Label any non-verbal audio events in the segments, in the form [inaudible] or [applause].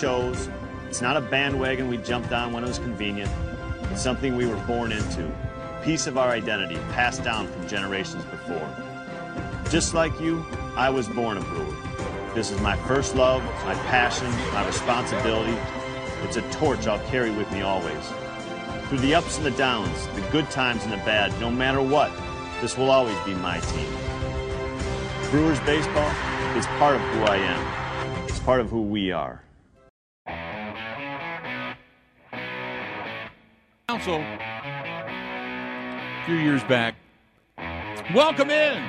chose. It's not a bandwagon we jumped on when it was convenient. It's something we were born into. A piece of our identity, passed down from generations before. Just like you, I was born a brewer. This is my first love, my passion, my responsibility. It's a torch I'll carry with me always. Through the ups and the downs, the good times and the bad, no matter what, this will always be my team. Brewers baseball is part of who I am. It's part of who we are. Counsell, a few years back. Welcome in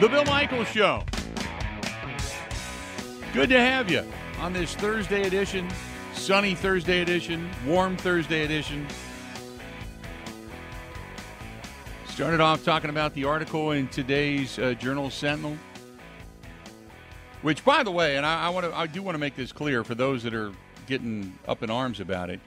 the Bill Michaels Show. Good to have you on this Thursday edition, sunny Thursday edition, warm Thursday edition. Started off talking about the article in today's uh, Journal Sentinel, which, by the way, and I, I want to, I do want to make this clear for those that are getting up in arms about it.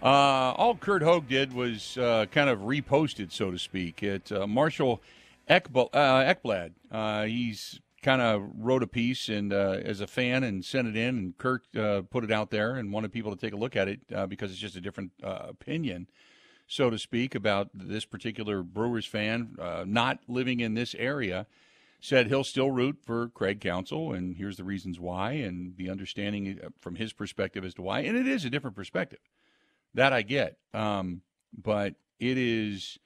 Uh, all Curt Hogg did was uh, kind of reposted, so to speak. It uh, Marshall Ekblad. Uh, Ekblad. Uh, he's kind of wrote a piece and uh, as a fan and sent it in, and Curt put it out there and wanted people to take a look at it because it's just a different opinion so to speak, about this particular Brewers fan not living in this area, said he'll still root for Craig Counsell, and here's the reasons why, and the understanding from his perspective as to why. And it is a different perspective. That I get. Um, but it is,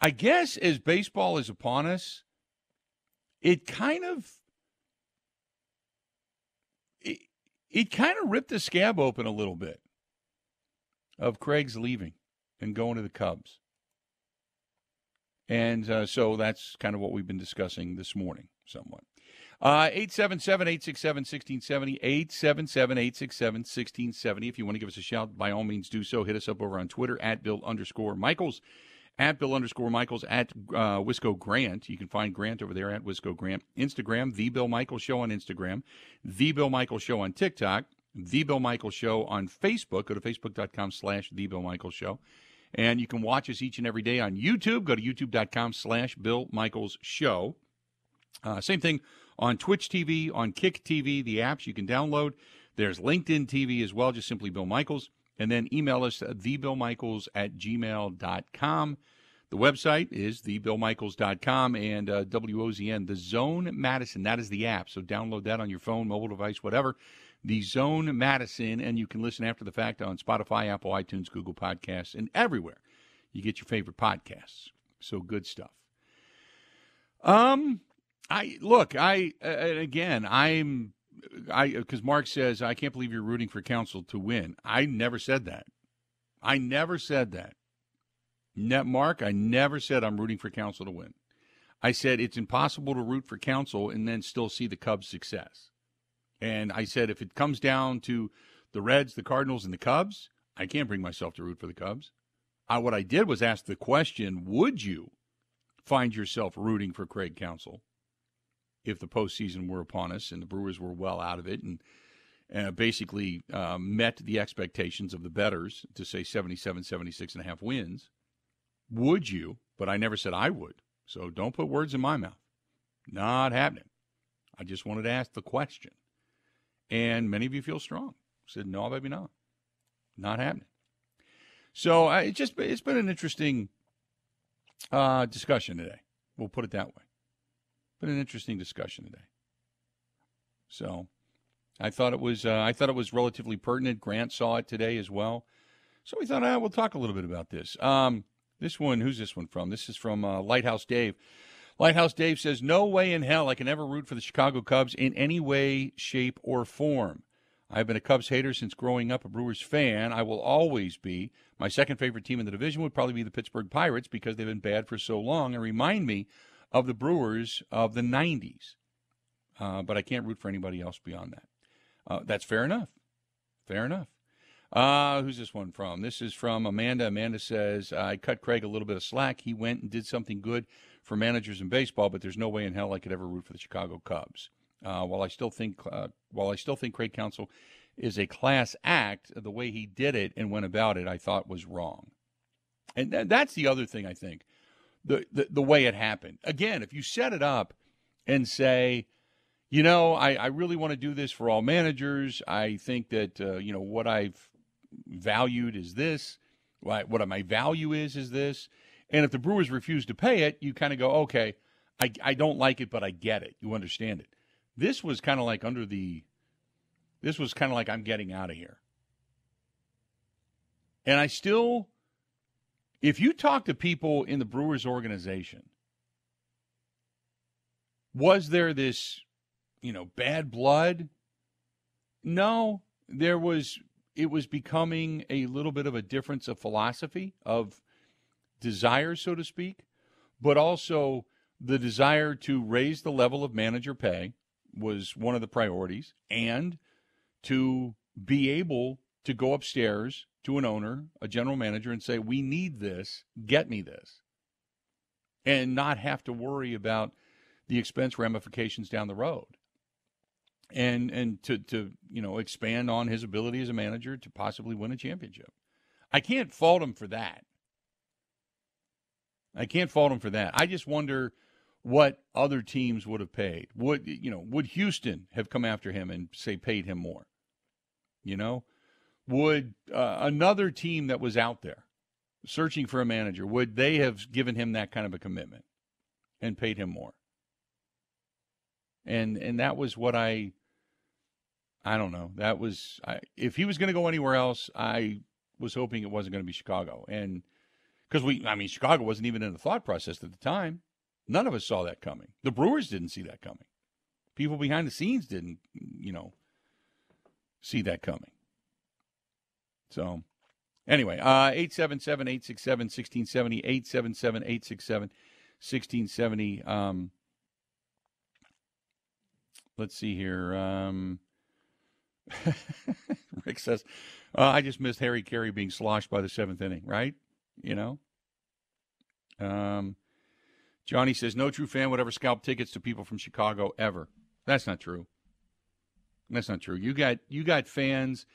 I guess, as baseball is upon us, it kind of. It, it kind of ripped the scab open a little bit of Craig's leaving and going to the Cubs. And uh, so that's kind of what we've been discussing this morning, somewhat. Uh, 877 867 1670. 877 867 1670. If you want to give us a shout, by all means do so. Hit us up over on Twitter at Bill underscore Michaels, at Bill underscore Michaels, at uh, Wisco Grant. You can find Grant over there at Wisco Grant. Instagram, The Bill Michaels Show on Instagram, The Bill Michaels Show on TikTok, The Bill Michaels Show on Facebook. Go to facebook.com slash The Bill Michaels Show. And you can watch us each and every day on YouTube. Go to youtube.com slash Bill Michaels Show. Uh, same thing on Twitch TV, on Kick TV, the apps you can download. There's LinkedIn TV as well, just simply Bill Michaels. And then email us at thebillmichaels at gmail.com. The website is thebillmichaels.com and uh, WOZN, the Zone Madison. That is the app. So download that on your phone, mobile device, whatever the Zone Madison, and you can listen after the fact on Spotify, Apple, iTunes, Google Podcasts, and everywhere you get your favorite podcasts. So good stuff. Um, I look, I uh, again, I'm, I because Mark says I can't believe you're rooting for Counsell to win. I never said that. I never said that. Net Mark, I never said I'm rooting for Counsell to win. I said it's impossible to root for Counsell and then still see the Cubs' success. And I said, if it comes down to the Reds, the Cardinals, and the Cubs, I can't bring myself to root for the Cubs. I, what I did was ask the question would you find yourself rooting for Craig Counsell if the postseason were upon us and the Brewers were well out of it and uh, basically uh, met the expectations of the betters to say 77, 76 and a half wins? Would you? But I never said I would. So don't put words in my mouth. Not happening. I just wanted to ask the question. And many of you feel strong. Said, no, baby, not. Not happening. So uh, it's just it's been an interesting uh, discussion today. We'll put it that way. Been an interesting discussion today. So I thought it was uh, I thought it was relatively pertinent. Grant saw it today as well. So we thought ah, we'll talk a little bit about this. Um, this one, who's this one from? This is from uh, Lighthouse Dave. Lighthouse Dave says, No way in hell I can ever root for the Chicago Cubs in any way, shape, or form. I've been a Cubs hater since growing up a Brewers fan. I will always be. My second favorite team in the division would probably be the Pittsburgh Pirates because they've been bad for so long and remind me of the Brewers of the 90s. Uh, but I can't root for anybody else beyond that. Uh, that's fair enough. Fair enough. Uh, who's this one from? This is from Amanda. Amanda says, I cut Craig a little bit of slack. He went and did something good for managers in baseball, but there's no way in hell I could ever root for the Chicago Cubs. Uh, while I still think, uh, while I still think Craig Counsell is a class act, the way he did it and went about it, I thought was wrong. And th- that's the other thing I think, the, the way it happened. Again, if you set it up and say, you know, I, I really want to do this for all managers. I think that, uh, you know, what I've valued is this. What, what my value is, is this. And if the Brewers refuse to pay it, you kind of go, okay, I, I don't like it, but I get it. You understand it. This was kind of like under the, this was kind of like I'm getting out of here. And I still, if you talk to people in the Brewers organization, was there this, you know, bad blood? No, there was, it was becoming a little bit of a difference of philosophy, of desire, so to speak, but also the desire to raise the level of manager pay was one of the priorities and to be able to go upstairs to an owner, a general manager, and say, We need this, get me this. And not have to worry about the expense ramifications down the road. And and to, to you know expand on his ability as a manager to possibly win a championship. I can't fault him for that. I can't fault him for that. I just wonder what other teams would have paid. Would you know? Would Houston have come after him and say paid him more? You know, would uh, another team that was out there searching for a manager would they have given him that kind of a commitment and paid him more? And and that was what I. I don't know. That was I, if he was going to go anywhere else, I was hoping it wasn't going to be Chicago, and because we, I mean, Chicago wasn't even in the thought process at the time. None of us saw that coming. The Brewers didn't see that coming. People behind the scenes didn't, you know, see that coming. So, anyway, uh, 877 867 1670, 877 867 1670. Um, let's see here. Um, [laughs] Rick says, uh, I just missed Harry Caray being sloshed by the seventh inning, right? You know? Um, Johnny says no true fan would ever scalp tickets to people from Chicago ever. That's not true. That's not true. You got you got fans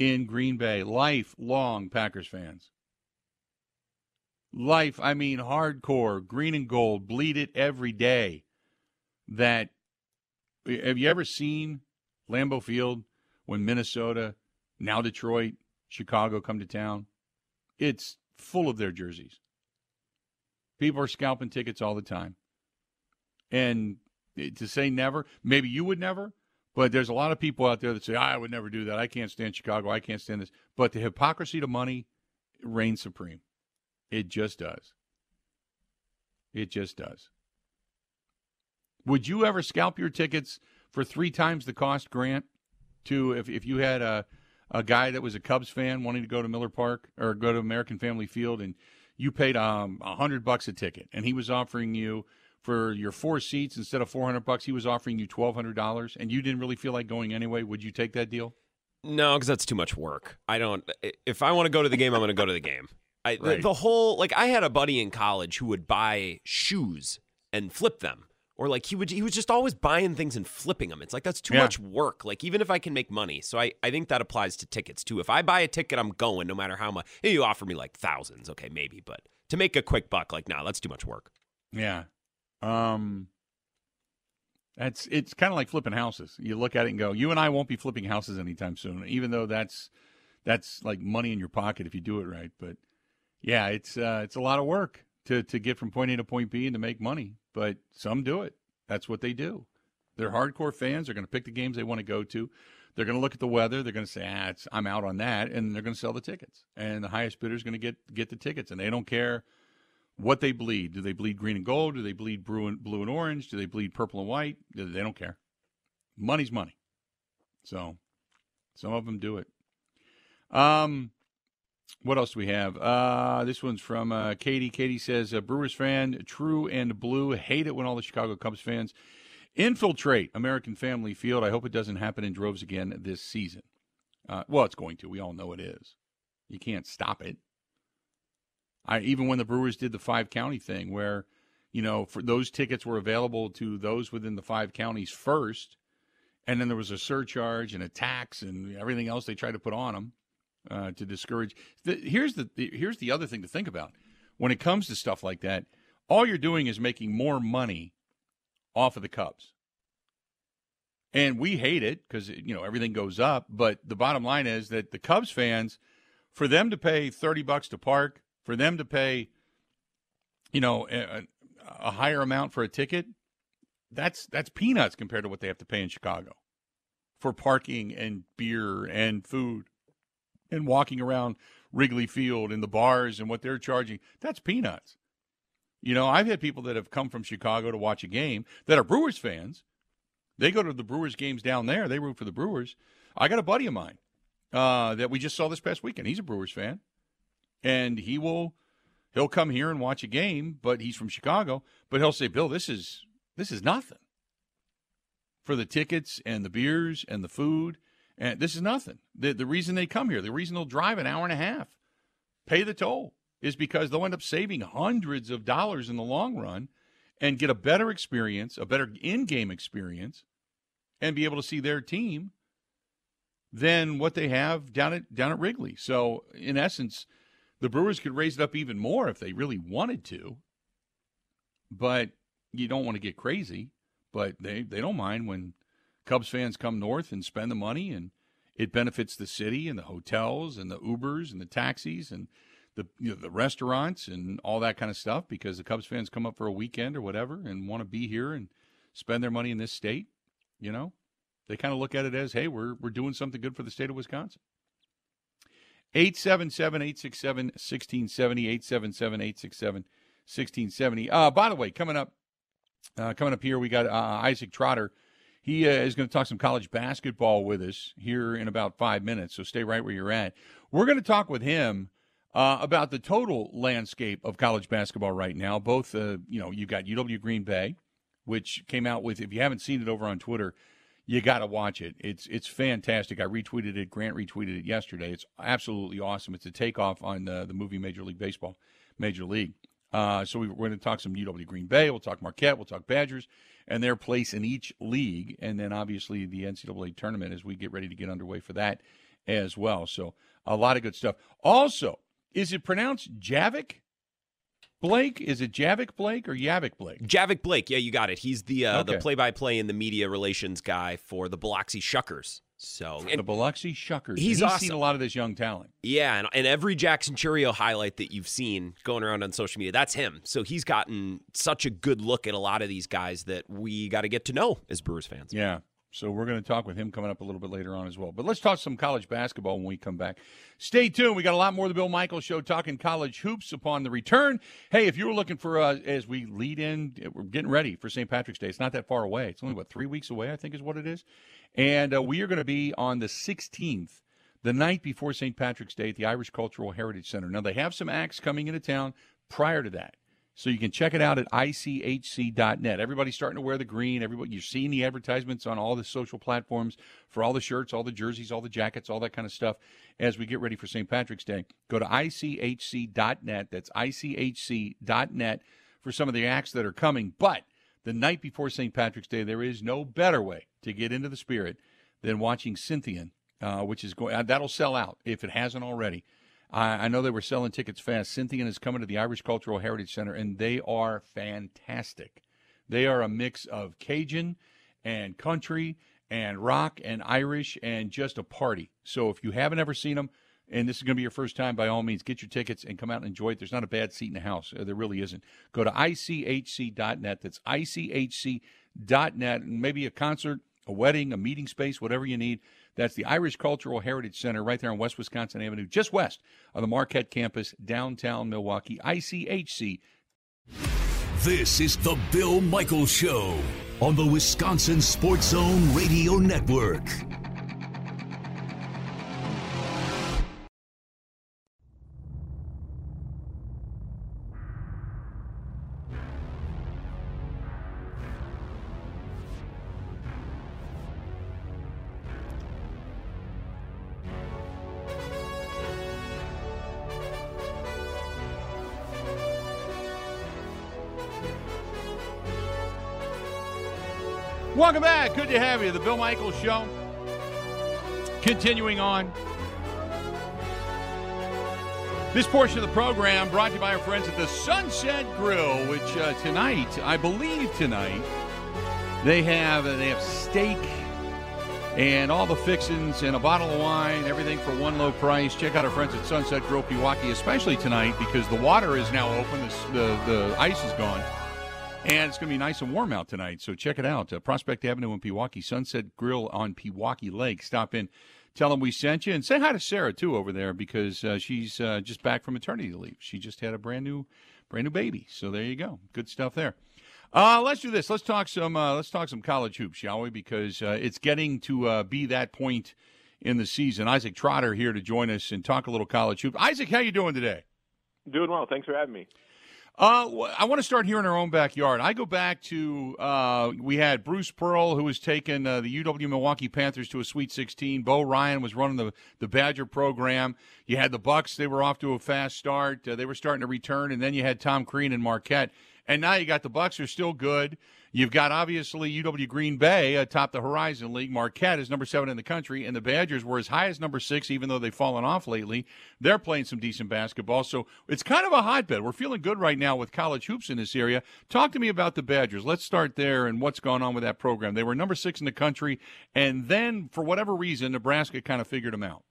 in Green Bay, lifelong Packers fans. Life, I mean hardcore, green and gold, bleed it every day. That have you ever seen Lambeau Field when Minnesota, now Detroit, Chicago come to town? It's full of their jerseys. People are scalping tickets all the time. And eh, to say never, maybe you would never, but there's a lot of people out there that say, I would never do that. I can't stand Chicago. I can't stand this. But the hypocrisy to money reigns supreme. It just does. It just does. Would you ever scalp your tickets for three times the cost, Grant? To if, if you had a a guy that was a Cubs fan wanting to go to Miller Park or go to American Family Field and you paid um a hundred bucks a ticket, and he was offering you for your four seats instead of four hundred bucks, he was offering you twelve hundred dollars, and you didn't really feel like going anyway. Would you take that deal? No, because that's too much work. I don't. If I want to go to the game, I'm going to go to the game. [laughs] I, right. the, the whole like I had a buddy in college who would buy shoes and flip them or like he would he was just always buying things and flipping them. It's like that's too yeah. much work. Like even if I can make money, so I I think that applies to tickets too. If I buy a ticket, I'm going no matter how much. Hey, you offer me like thousands, okay, maybe, but to make a quick buck, like nah, that's too much work. Yeah, um, that's it's kind of like flipping houses. You look at it and go, you and I won't be flipping houses anytime soon, even though that's that's like money in your pocket if you do it right. But yeah, it's uh, it's a lot of work to to get from point A to point B and to make money but some do it. That's what they do. They're hardcore fans. They're going to pick the games they want to go to. They're going to look at the weather. They're going to say, ah, I'm out on that. And they're going to sell the tickets. And the highest bidder is going to get, get the tickets. And they don't care what they bleed. Do they bleed green and gold? Do they bleed blue and, blue and orange? Do they bleed purple and white? They don't care. Money's money. So some of them do it. Um, what else do we have? Uh, this one's from uh, Katie. Katie says, a Brewers fan, true and blue. Hate it when all the Chicago Cubs fans infiltrate American Family Field. I hope it doesn't happen in droves again this season. Uh, well, it's going to. We all know it is. You can't stop it. I even when the Brewers did the five county thing, where you know for those tickets were available to those within the five counties first, and then there was a surcharge and a tax and everything else they tried to put on them uh, to discourage. The, here's the, the here's the other thing to think about when it comes to stuff like that. All you're doing is making more money off of the Cubs. And we hate it because, you know, everything goes up. But the bottom line is that the Cubs fans, for them to pay 30 bucks to park, for them to pay, you know, a, a higher amount for a ticket, that's that's peanuts compared to what they have to pay in Chicago for parking and beer and food and walking around Wrigley Field and the bars and what they're charging. That's peanuts. You know, I've had people that have come from Chicago to watch a game that are Brewers fans they go to the Brewers games down there. They root for the Brewers. I got a buddy of mine uh, that we just saw this past weekend. He's a Brewers fan, and he will he'll come here and watch a game, but he's from Chicago. But he'll say, "Bill, this is this is nothing for the tickets and the beers and the food, and this is nothing. The the reason they come here, the reason they'll drive an hour and a half, pay the toll, is because they'll end up saving hundreds of dollars in the long run." And get a better experience, a better in game experience, and be able to see their team than what they have down at down at Wrigley. So in essence, the Brewers could raise it up even more if they really wanted to. But you don't want to get crazy. But they, they don't mind when Cubs fans come north and spend the money and it benefits the city and the hotels and the Ubers and the taxis and the you know, the restaurants and all that kind of stuff because the Cubs fans come up for a weekend or whatever and want to be here and spend their money in this state. You know, they kind of look at it as, hey, we're we're doing something good for the state of Wisconsin. 877 867 1670, 877 867 1670. Uh, by the way, coming up, uh, coming up here, we got uh, Isaac Trotter. He uh, is going to talk some college basketball with us here in about five minutes. So stay right where you're at. We're going to talk with him uh, about the total landscape of college basketball right now. Both, uh, you know, you've got UW Green Bay, which came out with, if you haven't seen it over on Twitter, you got to watch it. It's it's fantastic. I retweeted it. Grant retweeted it yesterday. It's absolutely awesome. It's a takeoff on the, the movie Major League Baseball, Major League. Uh, so we, are going to talk some UW Green Bay. We'll talk Marquette. We'll talk Badgers and their place in each league, and then obviously the NCAA tournament as we get ready to get underway for that as well. So a lot of good stuff. Also, is it pronounced Javik? Blake? Is it Javik Blake or Yavik Blake? Javik Blake. Yeah, you got it. He's the uh, okay. the play by play and the media relations guy for the Biloxi Shuckers. So the Biloxi Shuckers. He's, he's awesome. seen a lot of this young talent. Yeah, and, and every Jackson Chourio highlight that you've seen going around on social media, that's him. So he's gotten such a good look at a lot of these guys that we got to get to know as Brewers fans. Yeah, so we're going to talk with him coming up a little bit later on as well. But let's talk some college basketball when we come back. Stay tuned. We got a lot more of the Bill Michaels Show talking college hoops upon the return. Hey, if you were looking for uh, as we lead in, we're getting ready for St. Patrick's Day. It's not that far away. It's only what three weeks away, I think, is what it is. And uh, we are going to be on the 16th, the night before St. Patrick's Day at the Irish Cultural Heritage Center. Now they have some acts coming into town prior to that. So you can check it out at ichc.net. Everybody's starting to wear the green. Everybody, you're seeing the advertisements on all the social platforms for all the shirts, all the jerseys, all the jackets, all that kind of stuff. As we get ready for St. Patrick's Day, go to ichc.net. That's ichc.net for some of the acts that are coming. But the night before St. Patrick's Day, there is no better way to get into the spirit than watching Cynthian, uh, which is going. Uh, that'll sell out if it hasn't already. I, I know they were selling tickets fast. Cynthian is coming to the Irish Cultural Heritage Center, and they are fantastic. They are a mix of Cajun and country and rock and Irish and just a party. So if you haven't ever seen them, and this is going to be your first time, by all means, get your tickets and come out and enjoy it. There's not a bad seat in the house. There really isn't. Go to ichc.net. That's ichc.net. And maybe a concert, a wedding, a meeting space, whatever you need. That's the Irish Cultural Heritage Center right there on West Wisconsin Avenue, just west of the Marquette campus, downtown Milwaukee. ICHC. This is the Bill Michaels Show on the Wisconsin Sports Zone Radio Network. Good to have you. The Bill Michaels Show. Continuing on. This portion of the program brought to you by our friends at the Sunset Grill, which uh, tonight, I believe tonight, they have uh, they have steak and all the fixings and a bottle of wine, everything for one low price. Check out our friends at Sunset Grill Pewaukee, especially tonight because the water is now open, the, the, the ice is gone. And it's going to be nice and warm out tonight, so check it out. Uh, Prospect Avenue in Pewaukee, Sunset Grill on Pewaukee Lake. Stop in, tell them we sent you, and say hi to Sarah too over there because uh, she's uh, just back from maternity leave. She just had a brand new, brand new baby. So there you go, good stuff there. Uh, let's do this. Let's talk some. Uh, let's talk some college hoops, shall we? Because uh, it's getting to be that point in the season. Isaac Trotter here to join us and talk a little college hoops. Isaac, how you doing today? Doing well. Thanks for having me. Uh, I want to start here in our own backyard. I go back to uh, we had Bruce Pearl, who was taking uh, the UW Milwaukee Panthers to a Sweet 16. Bo Ryan was running the the Badger program. You had the Bucks; they were off to a fast start. Uh, they were starting to return, and then you had Tom Crean and Marquette. And now you got the Bucks are still good. You've got obviously UW Green Bay atop the Horizon League. Marquette is number seven in the country, and the Badgers were as high as number six, even though they've fallen off lately. They're playing some decent basketball, so it's kind of a hotbed. We're feeling good right now with college hoops in this area. Talk to me about the Badgers. Let's start there and what's gone on with that program. They were number six in the country, and then for whatever reason, Nebraska kind of figured them out.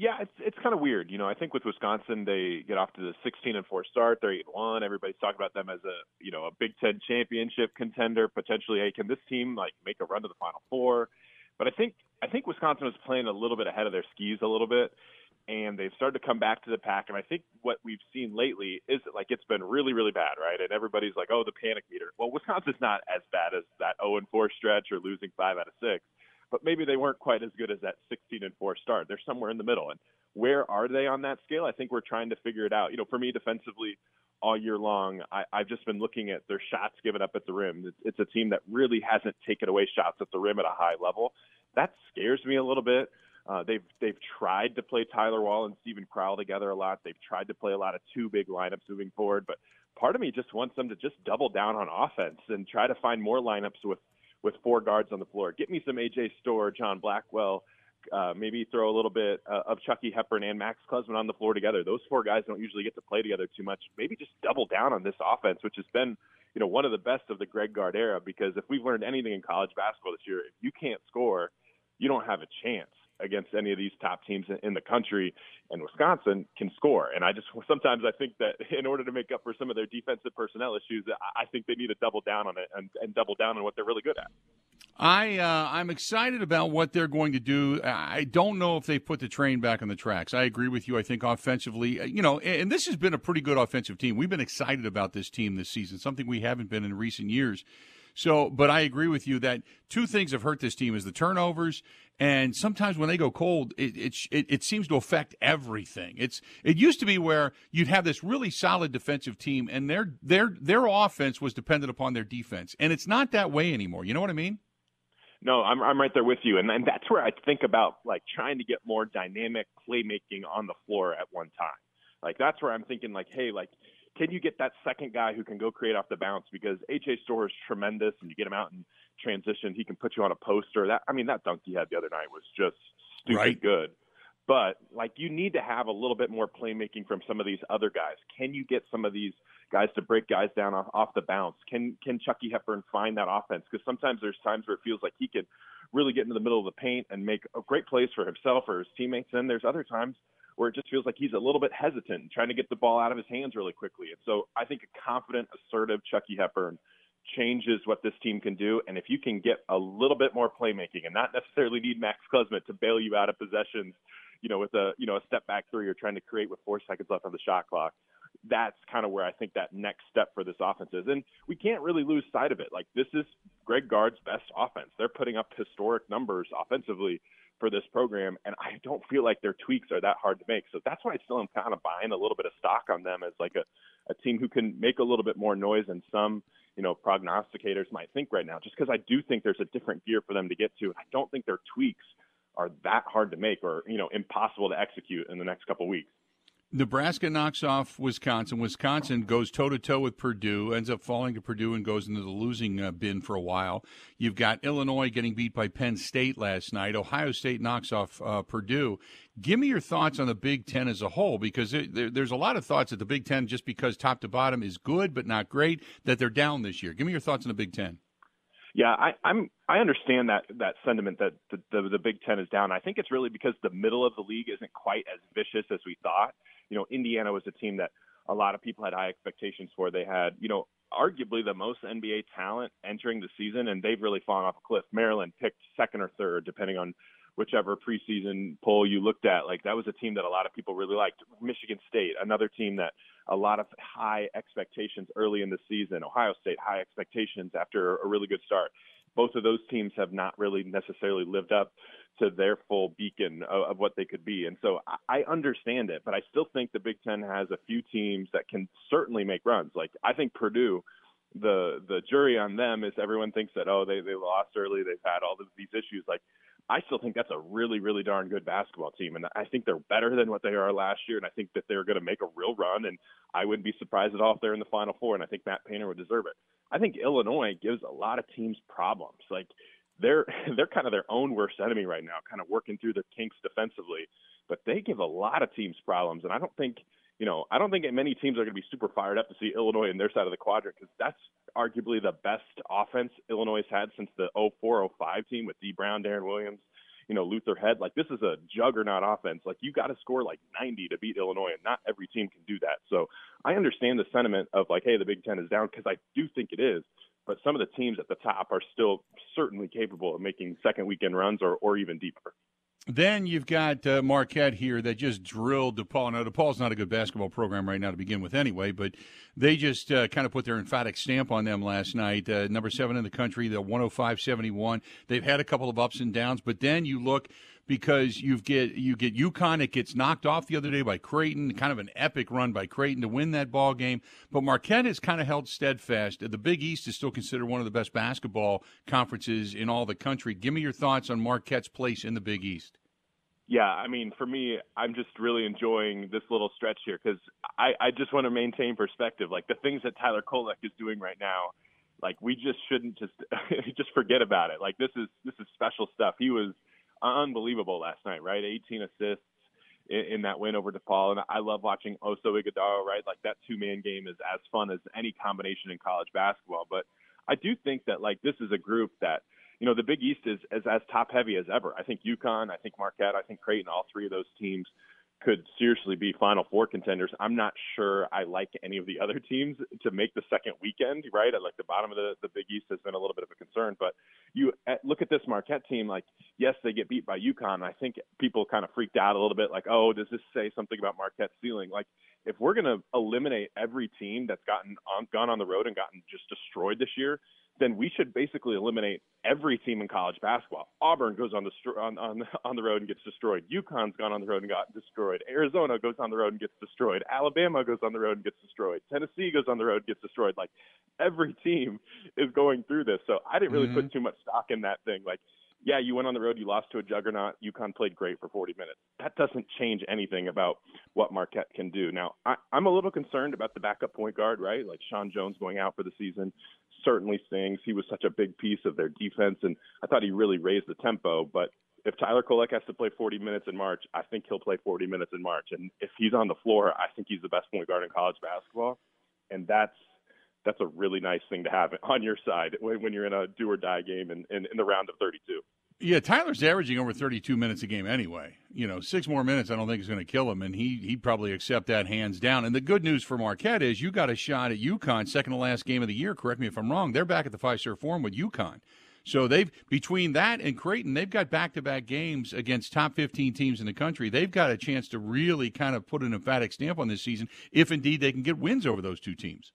Yeah, it's it's kind of weird. You know, I think with Wisconsin, they get off to the 16 and 4 start. They're 8 1. Everybody's talking about them as a you know a Big Ten championship contender potentially. Hey, can this team like make a run to the Final Four? But I think I think Wisconsin was playing a little bit ahead of their skis a little bit, and they've started to come back to the pack. And I think what we've seen lately is like it's been really really bad, right? And everybody's like, oh, the panic meter. Well, Wisconsin's not as bad as that 0 and 4 stretch or losing five out of six but maybe they weren't quite as good as that 16 and 4 start. They're somewhere in the middle. And where are they on that scale? I think we're trying to figure it out. You know, for me, defensively, all year long, I, I've just been looking at their shots given up at the rim. It's, it's a team that really hasn't taken away shots at the rim at a high level. That scares me a little bit. Uh, they've they've tried to play Tyler Wahl and Steven Crowl together a lot. They've tried to play a lot of two big lineups moving forward, but part of me just wants them to just double down on offense and try to find more lineups with with four guards on the floor. Get me some AJ Storr, John Blackwell, uh, maybe throw a little bit uh, of Chucky Hepburn and Max Klesmit on the floor together. Those four guys don't usually get to play together too much. Maybe just double down on this offense, which has been, you know, one of the best of the Greg Gard era. Because if we've learned anything in college basketball this year, if you can't score, you don't have a chance against any of these top teams in the country. And Wisconsin can score. And I just sometimes I think that [laughs] in order to make up for some of their defensive personnel issues, I think they need to double down on it and, and double down on what they're really good at. I uh, I'm excited about what they're going to do. I don't know if they put the train back on the tracks. I agree with you. I think offensively, uh, you know, and this has been a pretty good offensive team. We've been excited about this team this season, something we haven't been in recent years. So, but I agree with you that two things have hurt this team is the turnovers, and sometimes when they go cold, it, it it, it seems to affect everything. It's it used to be where you'd have this really solid defensive team, and their their their offense was dependent upon their defense, and it's not that way anymore. You know what I mean? No, I'm I'm right there with you, and and that's where I think about like trying to get more dynamic playmaking on the floor at one time. Like that's where I'm thinking like, hey, like can you get that second guy who can go create off the bounce? Because AJ Storr is tremendous, and you get him out in transition, he can put you on a poster. That I mean, that dunk he had the other night was just stupid right. good. But like you need to have a little bit more playmaking from some of these other guys. Can you get some of these guys to break guys down off, off the bounce? Can can Chucky Hepburn find that offense? Because sometimes there's times where it feels like he can really get into the middle of the paint and make a great plays for himself or his teammates. And there's other times where it just feels like he's a little bit hesitant, trying to get the ball out of his hands really quickly. And so I think a confident, assertive Chucky Hepburn changes what this team can do. And if you can get a little bit more playmaking and not necessarily need Max Klesmit to bail you out of possessions you know, with a you know a step back three or trying to create with four seconds left on the shot clock. That's kind of where I think that next step for this offense is, and we can't really lose sight of it. Like this is Greg Gard's best offense. They're putting up historic numbers offensively for this program, and I don't feel like their tweaks are that hard to make. So that's why I still am kind of buying a little bit of stock on them as like a, a team who can make a little bit more noise than some, you know, prognosticators might think right now. Just because I do think there's a different gear for them to get to, and I don't think their tweaks are that hard to make or you know impossible to execute in the next couple weeks. Nebraska knocks off Wisconsin. Wisconsin goes toe to toe with Purdue, ends up falling to Purdue and goes into the losing uh, bin for a while. You've got Illinois getting beat by Penn State last night. Ohio State knocks off uh, Purdue. Give me your thoughts on the Big Ten as a whole, because there, there's a lot of thoughts that the Big Ten, just because top to bottom is good but not great, that they're down this year. Give me your thoughts on the Big Ten. Yeah, I, I'm. I understand that that sentiment that the, the the Big Ten is down. I think it's really because the middle of the league isn't quite as vicious as we thought. You know, Indiana was a team that a lot of people had high expectations for. They had, you know, arguably the most NBA talent entering the season, and they've really fallen off a cliff. Maryland picked second or third, depending on whichever preseason poll you looked at. Like that was a team that a lot of people really liked. Michigan State, another team that a lot of high expectations early in the season. Ohio State, high expectations after a really good start. Both of those teams have not really necessarily lived up to their full beacon of, of what they could be. And so I, I understand it, but I still think the Big Ten has a few teams that can certainly make runs. Like I think Purdue the the jury on them is everyone thinks that oh they they lost early they've had all of these issues like I still think that's a really, really darn good basketball team, and I think they're better than what they are last year. And I think that they're going to make a real run. And I wouldn't be surprised at all if they're in the Final Four. And I think Matt Painter would deserve it. I think Illinois gives a lot of teams problems. Like they're [laughs] they're kind of their own worst enemy right now, kind of working through the kinks defensively. But they give a lot of teams problems, and I don't think you know, I don't think many teams are going to be super fired up to see Illinois in their side of the quadrant because that's arguably the best offense Illinois has had since the 04-05 team with Dee Brown, Deron Williams, you know, Luther Head. Like this is a juggernaut offense. Like you got to score like 90 to beat Illinois, and not every team can do that. So I understand the sentiment of like, hey, the Big Ten is down because I do think it is. But some of the teams at the top are still certainly capable of making second weekend runs or, or even deeper. Then you've got uh, Marquette here that just drilled DePaul. Now, DePaul's not a good basketball program right now to begin with, anyway, but they just uh, kind of put their emphatic stamp on them last night. Uh, number seven in the country, the 105 71. They've had a couple of ups and downs, but then you look because you get you get UConn. It gets knocked off the other day by Creighton. Kind of an epic run by Creighton to win that ball game. But Marquette has kind of held steadfast. The Big East is still considered one of the best basketball conferences in all the country. Give me your thoughts on Marquette's place in the Big East. Yeah, I mean, for me, I'm just really enjoying this little stretch here because I, I just want to maintain perspective. Like the things that Tyler Kolek is doing right now, like we just shouldn't just [laughs] just forget about it. Like this is this is special stuff. He was unbelievable last night, right? 18 assists in, in that win over DePaul, and I love watching Oso Ighodaro, right? Like that two man game is as fun as any combination in college basketball. But I do think that like this is a group that you know the Big East is, is as top heavy as ever. I think UConn, I think Marquette, I think Creighton, all three of those teams could seriously be Final Four contenders. I'm not sure I like any of the other teams to make the second weekend, right? At like the bottom of the, the Big East has been a little bit of a concern, but you look at this Marquette team, like, yes, they get beat by UConn. I think people kind of freaked out a little bit, like, oh, does this say something about Marquette's ceiling? Like, if we're going to eliminate every team that's gotten on, gone on the road and gotten just destroyed this year, then we should basically eliminate every team in college basketball. Auburn goes on the on on, [laughs] on the road and gets destroyed. UConn's gone on the road and got destroyed. Arizona goes on the road and gets destroyed. Alabama goes on the road and gets destroyed. Tennessee goes on the road and gets destroyed. Like every [laughs] team is going through this. So I didn't really mm-hmm. put too much stock in that thing. Like yeah, you went on the road, you lost to a juggernaut. UConn played great for 40 minutes. That doesn't change anything about what Marquette can do. Now, I, I'm a little concerned about the backup point guard, right? Like Sean Jones going out for the season certainly stings. He was such a big piece of their defense, and I thought he really raised the tempo. But if Tyler Kolek has to play 40 minutes in March, I think he'll play 40 minutes in March. And if he's on the floor, I think he's the best point guard in college basketball. And that's that's a really nice thing to have on your side when, when you're in a do or die game in, in, in the round of 32. Yeah, Tyler's averaging over 32 minutes a game anyway. You know, six more minutes I don't think is going to kill him, and he he'd probably accept that hands down. And the good news for Marquette is you got a shot at UConn, second to last game of the year. Correct me if I'm wrong. They're back at the Fiserv Forum with UConn. So they've between that and Creighton, they've got back-to-back games against top 15 teams in the country. They've got a chance to really kind of put an emphatic stamp on this season, if indeed they can get wins over those two teams.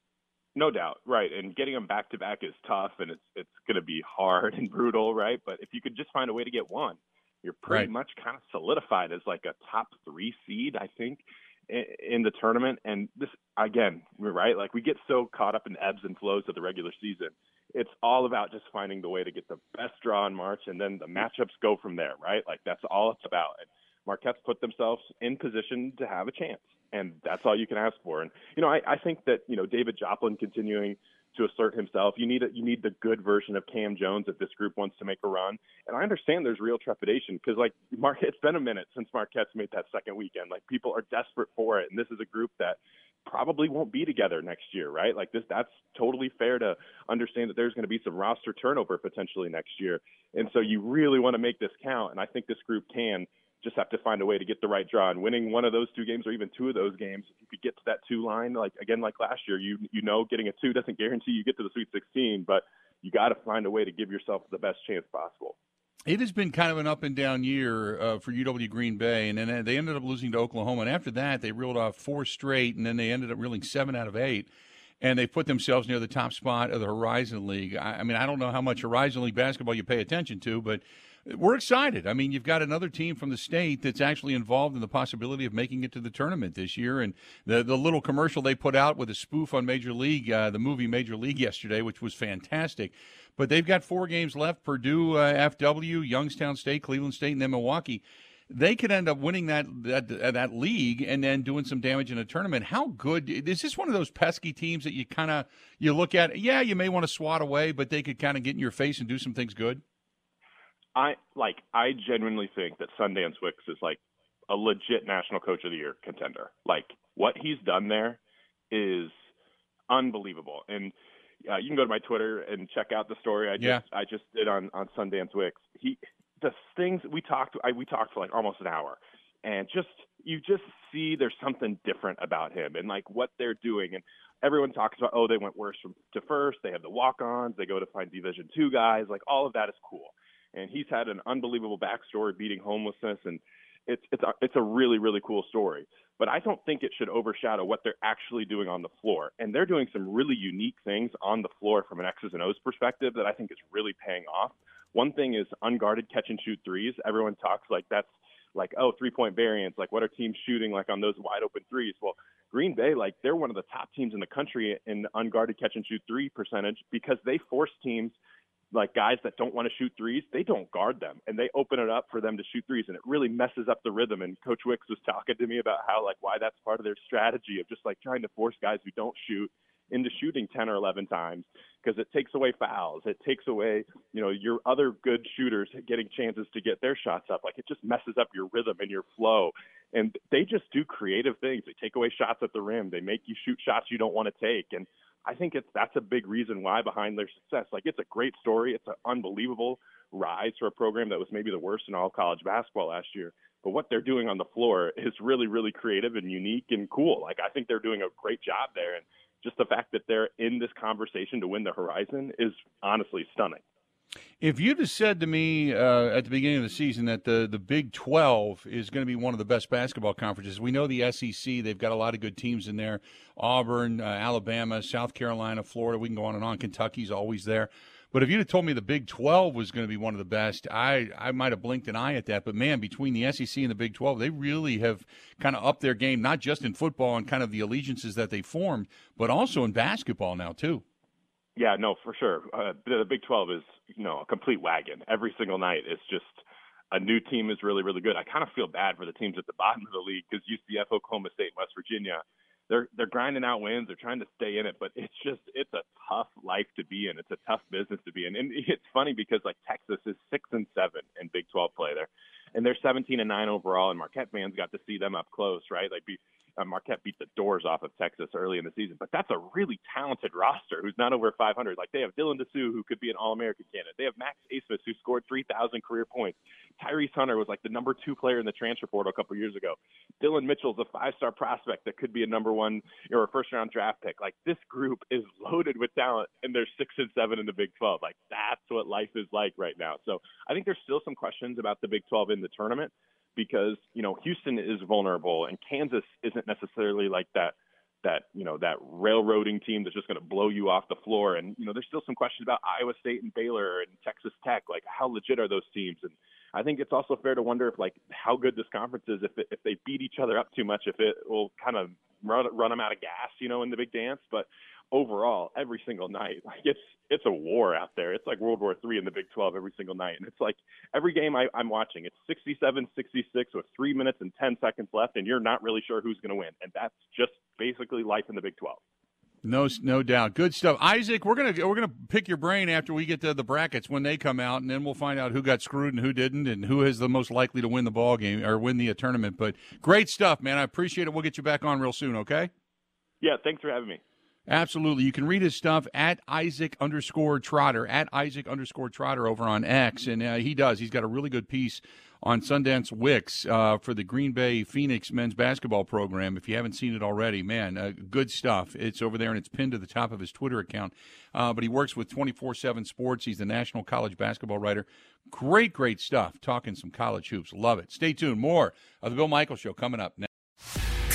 No doubt, right. And getting them back to back is tough, and it's it's going to be hard and brutal, right? But if you could just find a way to get one, you're pretty right. much kind of solidified as like a top three seed, I think, in, in the tournament. And this again, we're right. Like we get so caught up in ebbs and flows of the regular season. It's all about just finding the way to get the best draw in March, and then the matchups go from there, right? Like that's all it's about. And Marquette's put themselves in position to have a chance and that's all you can ask for. And you know, I, I think that you know David Joplin continuing to assert himself. You need a, you need the good version of Cam Jones if this group wants to make a run. And I understand there's real trepidation because like Mark, it's been a minute since Marquette's made that second weekend. Like people are desperate for it, and this is a group that probably won't be together next year, right? Like this, that's totally fair to understand that there's going to be some roster turnover potentially next year. And so you really want to make this count. And I think this group can just have to find a way to get the right draw and winning one of those two games or even two of those games. If you could get to that two line, like again, like last year, you, you know, getting a two doesn't guarantee you get to the Sweet 16, but you got to find a way to give yourself the best chance possible. It has been kind of an up and down year uh, for UW Green Bay, and then they ended up losing to Oklahoma. And after that, they reeled off four straight, and then they ended up reeling seven out of eight. And they put themselves near the top spot of the Horizon League. I, I mean, I don't know how much Horizon League basketball you pay attention to, but we're excited. I mean, you've got another team from the state that's actually involved in the possibility of making it to the tournament this year. And the the little commercial they put out with a spoof on Major League, uh, the movie Major League yesterday, which was fantastic. But they've got four games left: Purdue, uh, FW, Youngstown State, Cleveland State, and then Milwaukee. They could end up winning that, that that league and then doing some damage in a tournament. How good is this? One of those pesky teams that you kind of you look at. Yeah, you may want to swat away, but they could kind of get in your face and do some things good. I like I genuinely think that Sundance Wicks is like a legit national coach of the year contender. Like what he's done there is unbelievable. And uh, you can go to my Twitter and check out the story I just yeah. I just did on on Sundance Wicks. He the things we talked I, we talked for like almost an hour, and just you just see there's something different about him and like what they're doing and everyone talks about oh they went worse from to first they have the walk-ons they go to find division two guys like all of that is cool and he's had an unbelievable backstory beating homelessness and it's it's a, it's a really really cool story. But I don't think it should overshadow what they're actually doing on the floor. And they're doing some really unique things on the floor from an X's and O's perspective that I think is really paying off. One thing is unguarded catch and shoot threes. Everyone talks like that's like oh three point variance like what are teams shooting like on those wide open threes? Well Green Bay like they're one of the top teams in the country in unguarded catch and shoot three percentage because they force teams like guys that don't want to shoot threes, they don't guard them and they open it up for them to shoot threes and it really messes up the rhythm. And Coach Wicks was talking to me about how like why that's part of their strategy of just like trying to force guys who don't shoot into shooting 10 or 11 times because it takes away fouls. It takes away, you know, your other good shooters getting chances to get their shots up. Like it just messes up your rhythm and your flow. And they just do creative things. They take away shots at the rim. They make you shoot shots you don't want to take. And I think it's that's a big reason why behind their success. Like it's a great story. It's an unbelievable rise for a program that was maybe the worst in all college basketball last year. But what they're doing on the floor is really, really creative and unique and cool. Like I think they're doing a great job there. And just the fact that they're in this conversation to win the Horizon is honestly stunning. If you'd have said to me uh, at the beginning of the season that the, the Big 12 is going to be one of the best basketball conferences, we know the SEC, they've got a lot of good teams in there Auburn, uh, Alabama, South Carolina, Florida, we can go on and on. Kentucky's always there. But if you'd have told me the Big 12 was going to be one of the best, I, I might have blinked an eye at that. But man, between the SEC and the Big 12, they really have kind of upped their game, not just in football and kind of the allegiances that they formed, but also in basketball now, too. Yeah, no, for sure. Uh, the Big 12 is, you know, a complete wagon. Every single night it's just a new team is really, really good. I kind of feel bad for the teams at the bottom of the league because UCF, Oklahoma State, West Virginia, they're they're grinding out wins. They're trying to stay in it, but it's just it's a tough life to be in. It's a tough business to be in, and it's funny because like Texas is six and seven in Big 12 play there, and they're 17 and nine overall. And Marquette fans got to see them up close, right? Like be, uh, Marquette beat the doors off of Texas early in the season, but that's a really talented roster who's not over 500. Like they have Dylan Disu, who could be an All-American candidate. They have Max Abmas, who scored 3,000 career points. Tyrese Hunter was like the number two player in the transfer portal a couple years ago. Dillon Mitchell's a five-star prospect that could be a number one or a first-round draft pick. Like this group is loaded with talent, and they're six and seven in the Big 12. Like that's what life is like right now. So I think there's still some questions about the Big 12 in the tournament because you know Houston is vulnerable and Kansas isn't necessarily like that that you know that railroading team that's just going to blow you off the floor. And you know there's still some questions about Iowa State and Baylor and Texas Tech. Like how legit are those teams? And I think it's also fair to wonder if like how good this conference is if it, if they beat each other up too much if it will kind of run run them out of gas you know in the big dance. But overall every single night. [laughs] Like it's it's a war out there. It's like World War Three in the Big 12 every single night, and it's like every game I, I'm watching, it's 67, 66 with three minutes and 10 seconds left, and you're not really sure who's going to win, and that's just basically life in the Big 12. No, no doubt. Good stuff, Isaac. We're gonna we're gonna pick your brain after we get to the brackets when they come out, and then we'll find out who got screwed and who didn't, and who is the most likely to win the ball game or win the tournament. But great stuff, man. I appreciate it. We'll get you back on real soon. Okay. Yeah, thanks for having me. Absolutely. You can read his stuff at Isaac underscore Trotter, at Isaac underscore Trotter over on X. And uh, he does. He's got a really good piece on Sundance Wicks uh, for the Green Bay Phoenix men's basketball program. If you haven't seen it already, man, uh, good stuff. It's over there and it's pinned to the top of his Twitter account. Uh, but he works with 24 7 Sports. He's the national college basketball writer. Great, great stuff. Talking some college hoops. Love it. Stay tuned. More of the Bill Michael Show coming up next.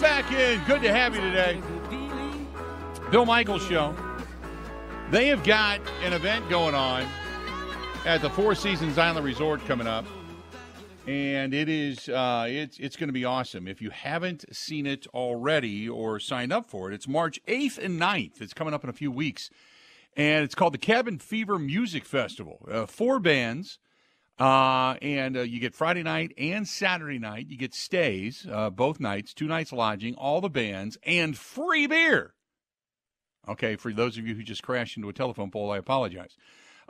Welcome back in. Good to have you today. Bill Michaels Show. They have got an event going on at the Four Seasons Island Resort coming up, and it is uh, it's it's going to be awesome. If you haven't seen it already or signed up for it, it's March eighth and 9th. It's coming up in a few weeks, and it's called the Cabin Fever Music Festival. Uh, four bands uh, and uh, you get Friday night and Saturday night. You get stays uh, both nights, two nights lodging, all the bands, and free beer. Okay, for those of you who just crashed into a telephone pole, I apologize.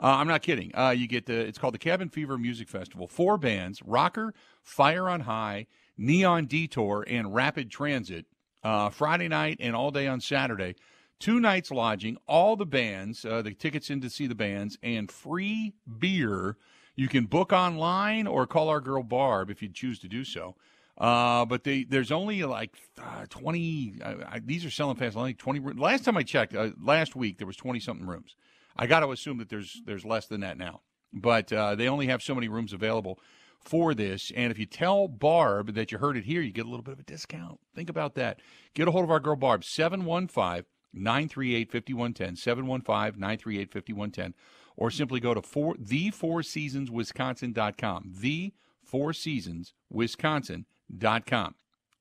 Uh, I'm not kidding. Uh, you get the. It's called the Cabin Fever Music Festival. Four bands: Rocker, Fire on High, Neon Detour, and Rapid Transit. Uh, Friday night and all day on Saturday. Two nights lodging, all the bands, the tickets in to see the bands, and free beer you can book online or call our girl Barb if you choose to do so. Uh, but they, there's only like uh, 20. Uh, these are selling fast. Only 20. Last time I checked, uh, last week there was 20 something rooms. I got to assume that there's there's less than that now. But uh, they only have so many rooms available for this. And if you tell Barb that you heard it here, you get a little bit of a discount. Think about that. Get a hold of our girl Barb 715 938 5110 715 938 5110 or simply go to four, the Four Seasons Wisconsin.com. The Four Seasons Wisconsin.com.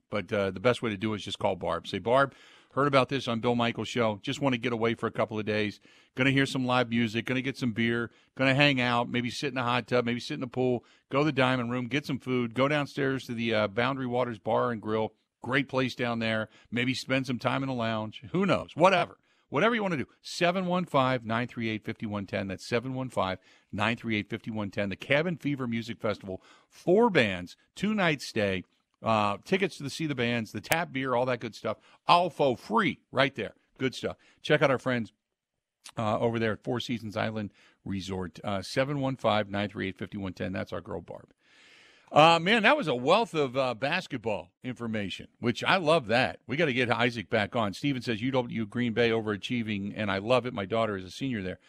But uh, the best way to do it is just call Barb. Say, Barb, heard about this on Bill Michael's show. Just want to get away for a couple of days. To hear some live music. To get some beer. To hang out. Maybe sit in a hot tub. Maybe sit in the pool. Go to the diamond room. Get some food. Go downstairs to the uh, Boundary Waters Bar and Grill. Great place down there. Maybe spend some time in the lounge. Who knows? Whatever whatever you want to do. 715 938 5110. That's 715 938 5110. The Cabin Fever Music Festival. Four bands, two nights stay, uh, tickets to the see the bands, the tap beer, all that good stuff. Alfo free right there. Good stuff. Check out our friends uh, over there at Four Seasons Island Resort. Uh, 715 938 5110. That's our girl, Barb. Uh, man, that was a wealth of uh, basketball information, which I love that. We got to get Isaac back on. Steven says UW Green Bay overachieving, and I love it. My daughter is a senior there.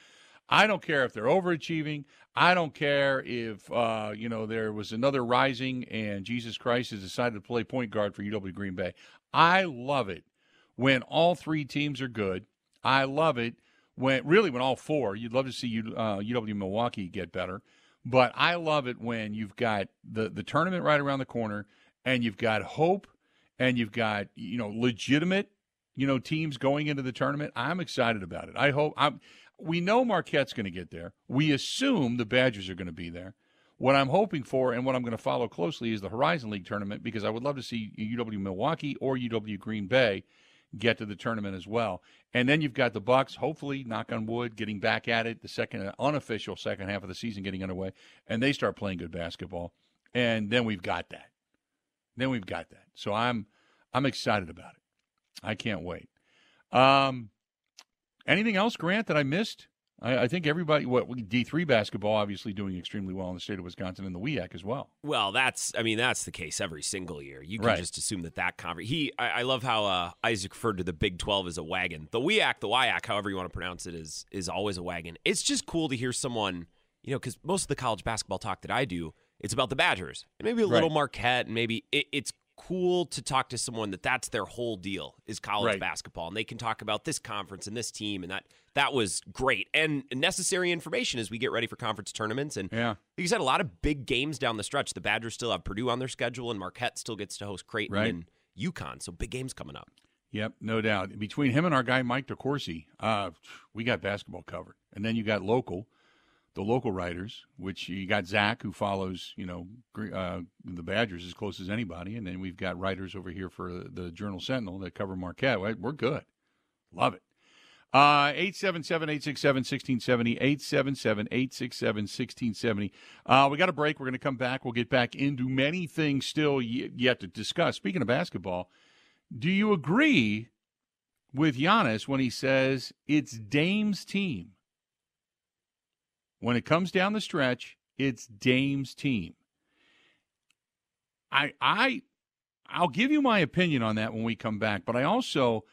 I don't care if they're overachieving. I don't care if uh, you know there was another rising and Jesus Christ has decided to play point guard for UW Green Bay. I love it when all three teams are good. I love it when really when all four. You'd love to see UW uh, UW Milwaukee get better. But I love it when you've got the, the tournament right around the corner and you've got hope and you've got, you know, legitimate, you know, teams going into the tournament. I'm excited about it. I hope I'm we know Marquette's going to get there. We assume the Badgers are going to be there. What I'm hoping for and what I'm going to follow closely is the Horizon League tournament because I would love to see UW Milwaukee or UW Green Bay get to the tournament as well. And then you've got the Bucks, hopefully, knock on wood, getting back at it. The second unofficial second half of the season getting underway, and they start playing good basketball. And then we've got that. Then we've got that. So I'm I'm excited about it. I can't wait. Um, anything else, Grant, that I missed? I, I think everybody, what D three basketball, obviously doing extremely well in the state of Wisconsin and the WEAC as well. Well, that's, I mean, that's the case every single year. You can right. just assume that that conference. He, I, I, love how uh, Isaac referred to the Big Twelve as a wagon. The WEAC, the WIAC, however you want to pronounce it, is is always a wagon. It's just cool to hear someone, you know, because most of the college basketball talk that I do, it's about the Badgers and maybe a little. Marquette and maybe it, it's cool to talk to someone that that's their whole deal is college Right. basketball, and they can talk about this conference and this team, and that that was great and necessary information as we get ready for conference tournaments. And Yeah. like you said, a lot of big games down the stretch. The Badgers still have Purdue on their schedule, and Marquette still gets to host Creighton Right. and UConn. So big games coming up. Yep, no doubt. Between him and our guy Mike DeCourcy, uh, we got basketball covered. And then you got local, the local writers, which you got Zach who follows, you know, uh, the Badgers as close as anybody, and then we've got writers over here for the Journal Sentinel that cover Marquette. We're good, love it. Uh, 877-867-1670, 877-867-1670. Uh, we got a break. We're going to come back. We'll get back into many things still yet to discuss. Speaking of basketball, do you agree with Giannis when he says it's Dame's team? When it comes down the stretch, it's Dame's team. I I I'll give you my opinion on that when we come back, but I also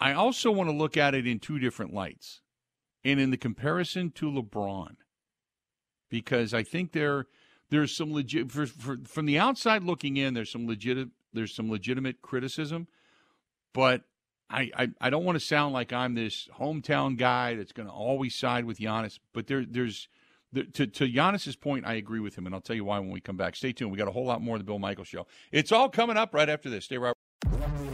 I also want to look at it in two different lights. And in the comparison to LeBron. Because I think there there's some legit for, for, from the outside looking in there's some legit there's some legitimate criticism, but I, I, I don't want to sound like I'm this hometown guy that's going to always side with Giannis. But there there's the, to to Giannis's point, I agree with him, and I'll tell you why when we come back. Stay tuned. We got a whole lot more of the Bill Michael Show. It's all coming up right after this. Stay right.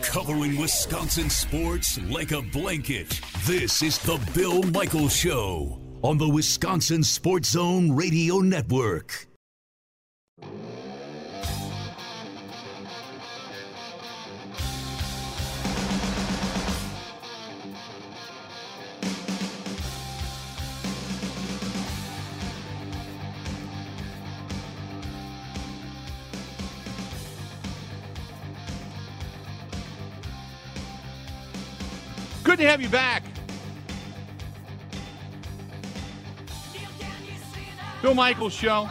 Covering Wisconsin sports like a blanket. This is the Bill Michael Show on the Wisconsin Sports Zone Radio Network. Good to have you back. Bill Michaels Show.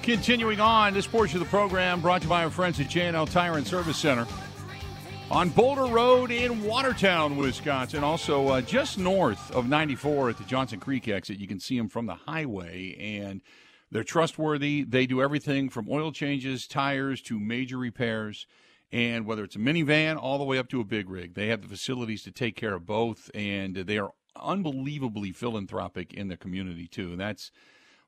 Continuing on, this portion of the program brought to you by our friends at J&L Tire and Service Center on Boulder Road in Watertown, Wisconsin. Also, uh, just north of 94 at the Johnson Creek exit. You can see them from the highway, and they're trustworthy. They do everything from oil changes, tires, to major repairs. And whether it's a minivan all the way up to a big rig, they have the facilities to take care of both. And they are unbelievably philanthropic in the community, too. And that's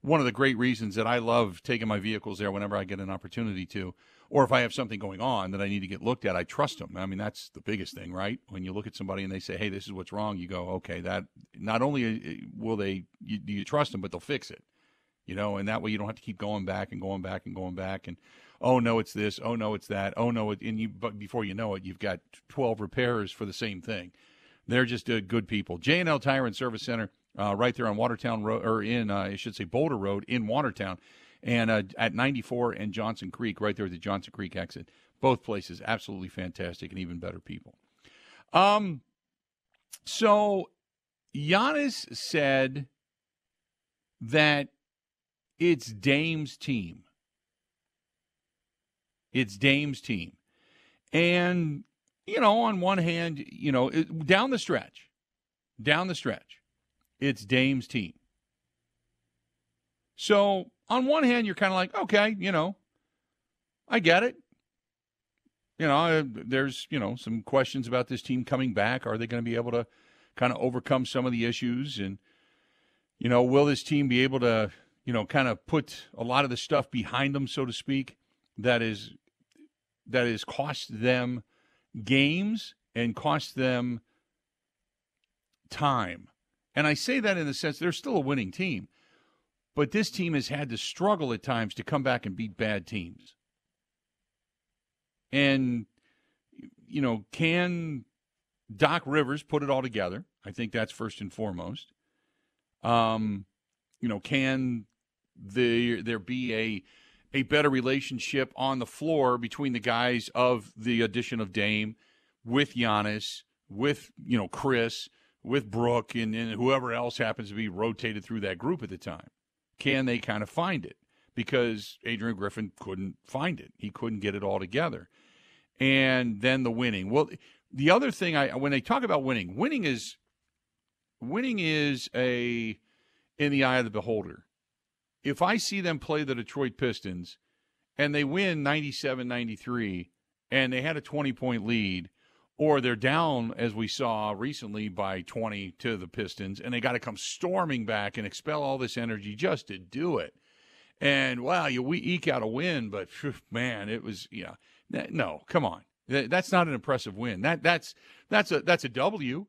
one of the great reasons that I love taking my vehicles there whenever I get an opportunity to. Or if I have something going on that I need to get looked at, I trust them. I mean, that's the biggest thing, right? When you look at somebody and they say, "Hey, this is what's wrong," you go, "Okay, that." Not only uh, will they, you, you trust them, but they'll fix it. You know, and that way you don't have to keep going back and going back and going back and, oh no, it's this, oh no, it's that, oh no, it, and you, but before you know it, you've got twelve repairers for the same thing. They're just uh, good people. J and L Tire and Service Center, uh, right there on Watertown Road, or in uh, I should say Boulder Road in Watertown, and uh, at 94 and Johnson Creek, right there at the Johnson Creek exit. Both places absolutely fantastic and even better people. Um, so Giannis said that it's Dame's team. It's Dame's team. And, you know, on one hand, you know, it, down the stretch, down the stretch, it's Dame's team. So on one hand, you're kind of like, okay, you know, I get it. You know, uh, there's, you know, some questions about this team coming back. Are they going to be able to kind of overcome some of the issues? And, you know, will this team be able to, you know, kind of put a lot of the stuff behind them, so to speak, that is that has cost them games and cost them time. And I say that in the sense they're still a winning team, but this team has had to struggle at times to come back and beat bad teams. And you know, can Doc Rivers put it all together? I think that's first and foremost. Um, you know, can there there be a a better relationship on the floor between the guys of the addition of Dame with Giannis, with you know Khris, with Brooke, and, and whoever else happens to be rotated through that group at the time? Can they kind of find it? Because Adrian Griffin couldn't find it; he couldn't get it all together. And then the winning. Well, the other thing I when they talk about winning, winning is winning is a in the eye of the beholder if I see them play the Detroit Pistons and they win 97 93 and they had a 20 point lead, or they're down, as we saw recently, by 20 to the Pistons, and they got to come storming back and expel all this energy just to do it. And wow, you we eke out a win, but phew, man, it was yeah. No, come on, that's not an impressive win. That that's that's a that's a W,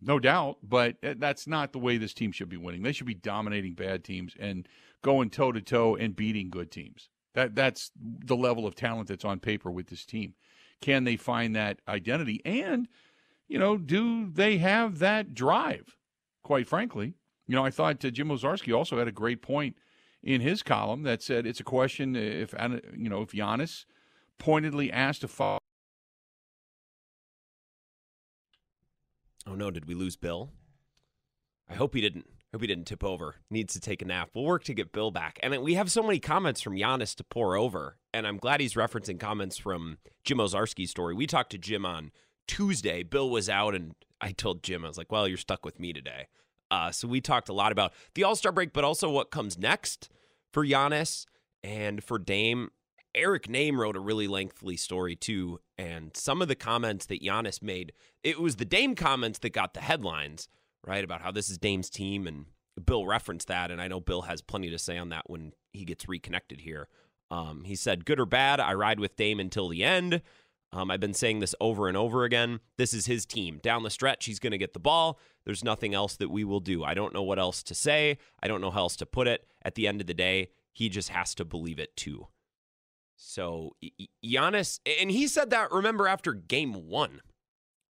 no doubt. But uh, that's not the way this team should be winning. They should be dominating bad teams and going toe to toe and beating good teams. That that's the level of talent that's on paper with this team. Can they find that identity? And, you know, do they have that drive? Quite frankly, you know, I thought uh, Jim Owczarski also had a great point in his column that said it's a question if you know if Giannis pointedly asked to follow. Oh no! Did we lose Bill? I hope he didn't. Hope he didn't tip over. Needs to take a nap. We'll work to get Bill back. And we have so many comments from Giannis to pour over. And I'm glad he's referencing comments from Jim Owczarski's story. We talked to Jim on Tuesday. Bill was out, and I told Jim, I was like, well, you're stuck with me today. Uh, so we talked a lot about the All Star break, but also what comes next for Giannis and for Dame. Eric Nehm wrote a really lengthy story too, and some of the comments that Giannis made, it was the Dame comments that got the headlines right? About how this is Dame's team. And Bill referenced that. And I know Bill has plenty to say on that when he gets reconnected here. Um, he said, Good or bad, I ride with Dame until the end. Um, I've been saying this over and over again. This is his team. Down the stretch, he's going to get the ball. There's nothing else that we will do. I don't know what else to say. I don't know how else to put it. At the end of the day, he just has to believe it too. So Giannis, and he said that, remember, after game one,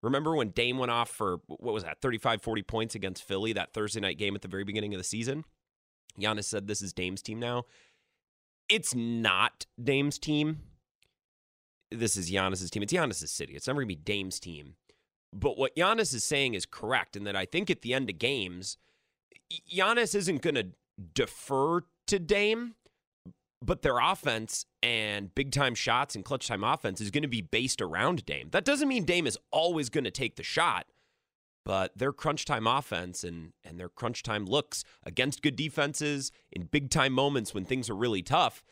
Remember when Dame went off for, what was that, 35, 40 points against Philly, that Thursday night game at the very beginning of the season? Giannis said this is Dame's team now. It's not Dame's team. This is Giannis's team. It's Giannis's city. It's never going to be Dame's team. But what Giannis is saying is correct and that I think at the end of games, Giannis isn't going to defer to Dame but their offense and big time shots and clutch time offense is going to be based around Dame. That doesn't mean Dame is always going to take the shot, but their crunch time offense and and their crunch time looks against good defenses in big time moments when things are really tough,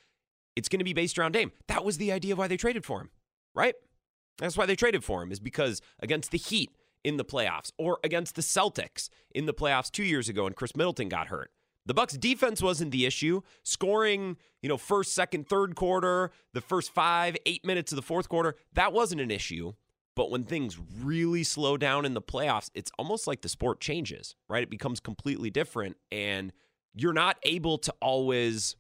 it's going to be based around Dame. That was the idea why they traded for him, right? That's why they traded for him is because against the Heat in the playoffs or against the Celtics in the playoffs 2 years ago and Khris Middleton got hurt the Bucks defense wasn't the issue. Scoring, you know, first, second, third quarter, the first 5, 8 minutes of the fourth quarter, that wasn't an issue. But when things really slow down in the playoffs, it's almost like the sport changes, right? It becomes completely different and you're not able to always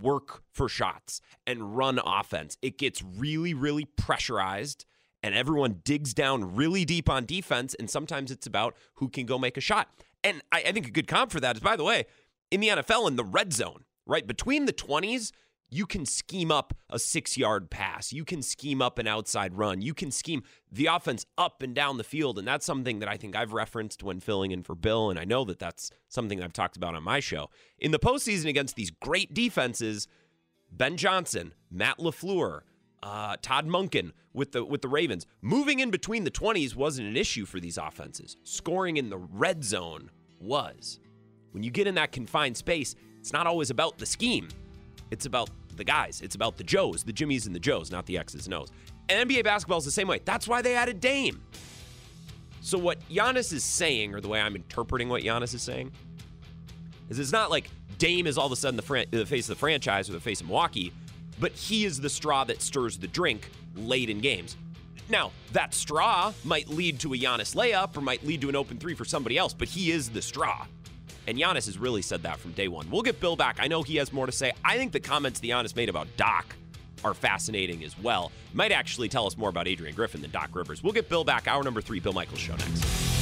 work for shots and run offense. It gets really really pressurized and everyone digs down really deep on defense and sometimes it's about who can go make a shot. And I, I think a good comp for that is, by the way, in the NFL in the red zone, right? Between the 20s, you can scheme up a six yard pass. You can scheme up an outside run. You can scheme the offense up and down the field. And that's something that I think I've referenced when filling in for Bill. And I know that that's something I've talked about on my show. In the postseason against these great defenses, Ben Johnson, Matt LaFleur, uh, Todd Monken with the with the Ravens. Moving in between the 20s wasn't an issue for these offenses. Scoring in the red zone was. When you get in that confined space, it's not always about the scheme. It's about the guys. It's about the Joes, the Jimmies and the Joes, not the X's and O's. And NBA basketball is the same way. That's why they added Dame. So what Giannis is saying, or the way I'm interpreting what Giannis is saying, is it's not like Dame is all of a sudden the, fran- the face of the franchise or the face of Milwaukee, but he is the straw that stirs the drink late in games. Now, that straw might lead to a Giannis layup or might lead to an open three for somebody else, but he is the straw. And Giannis has really said that from day one. We'll get Bill back. I know he has more to say. I think the comments the Giannis made about Doc are fascinating as well. Might actually tell us more about Adrian Griffin than Doc Rivers. We'll get Bill back. Hour number three, Bill Michaels Show next.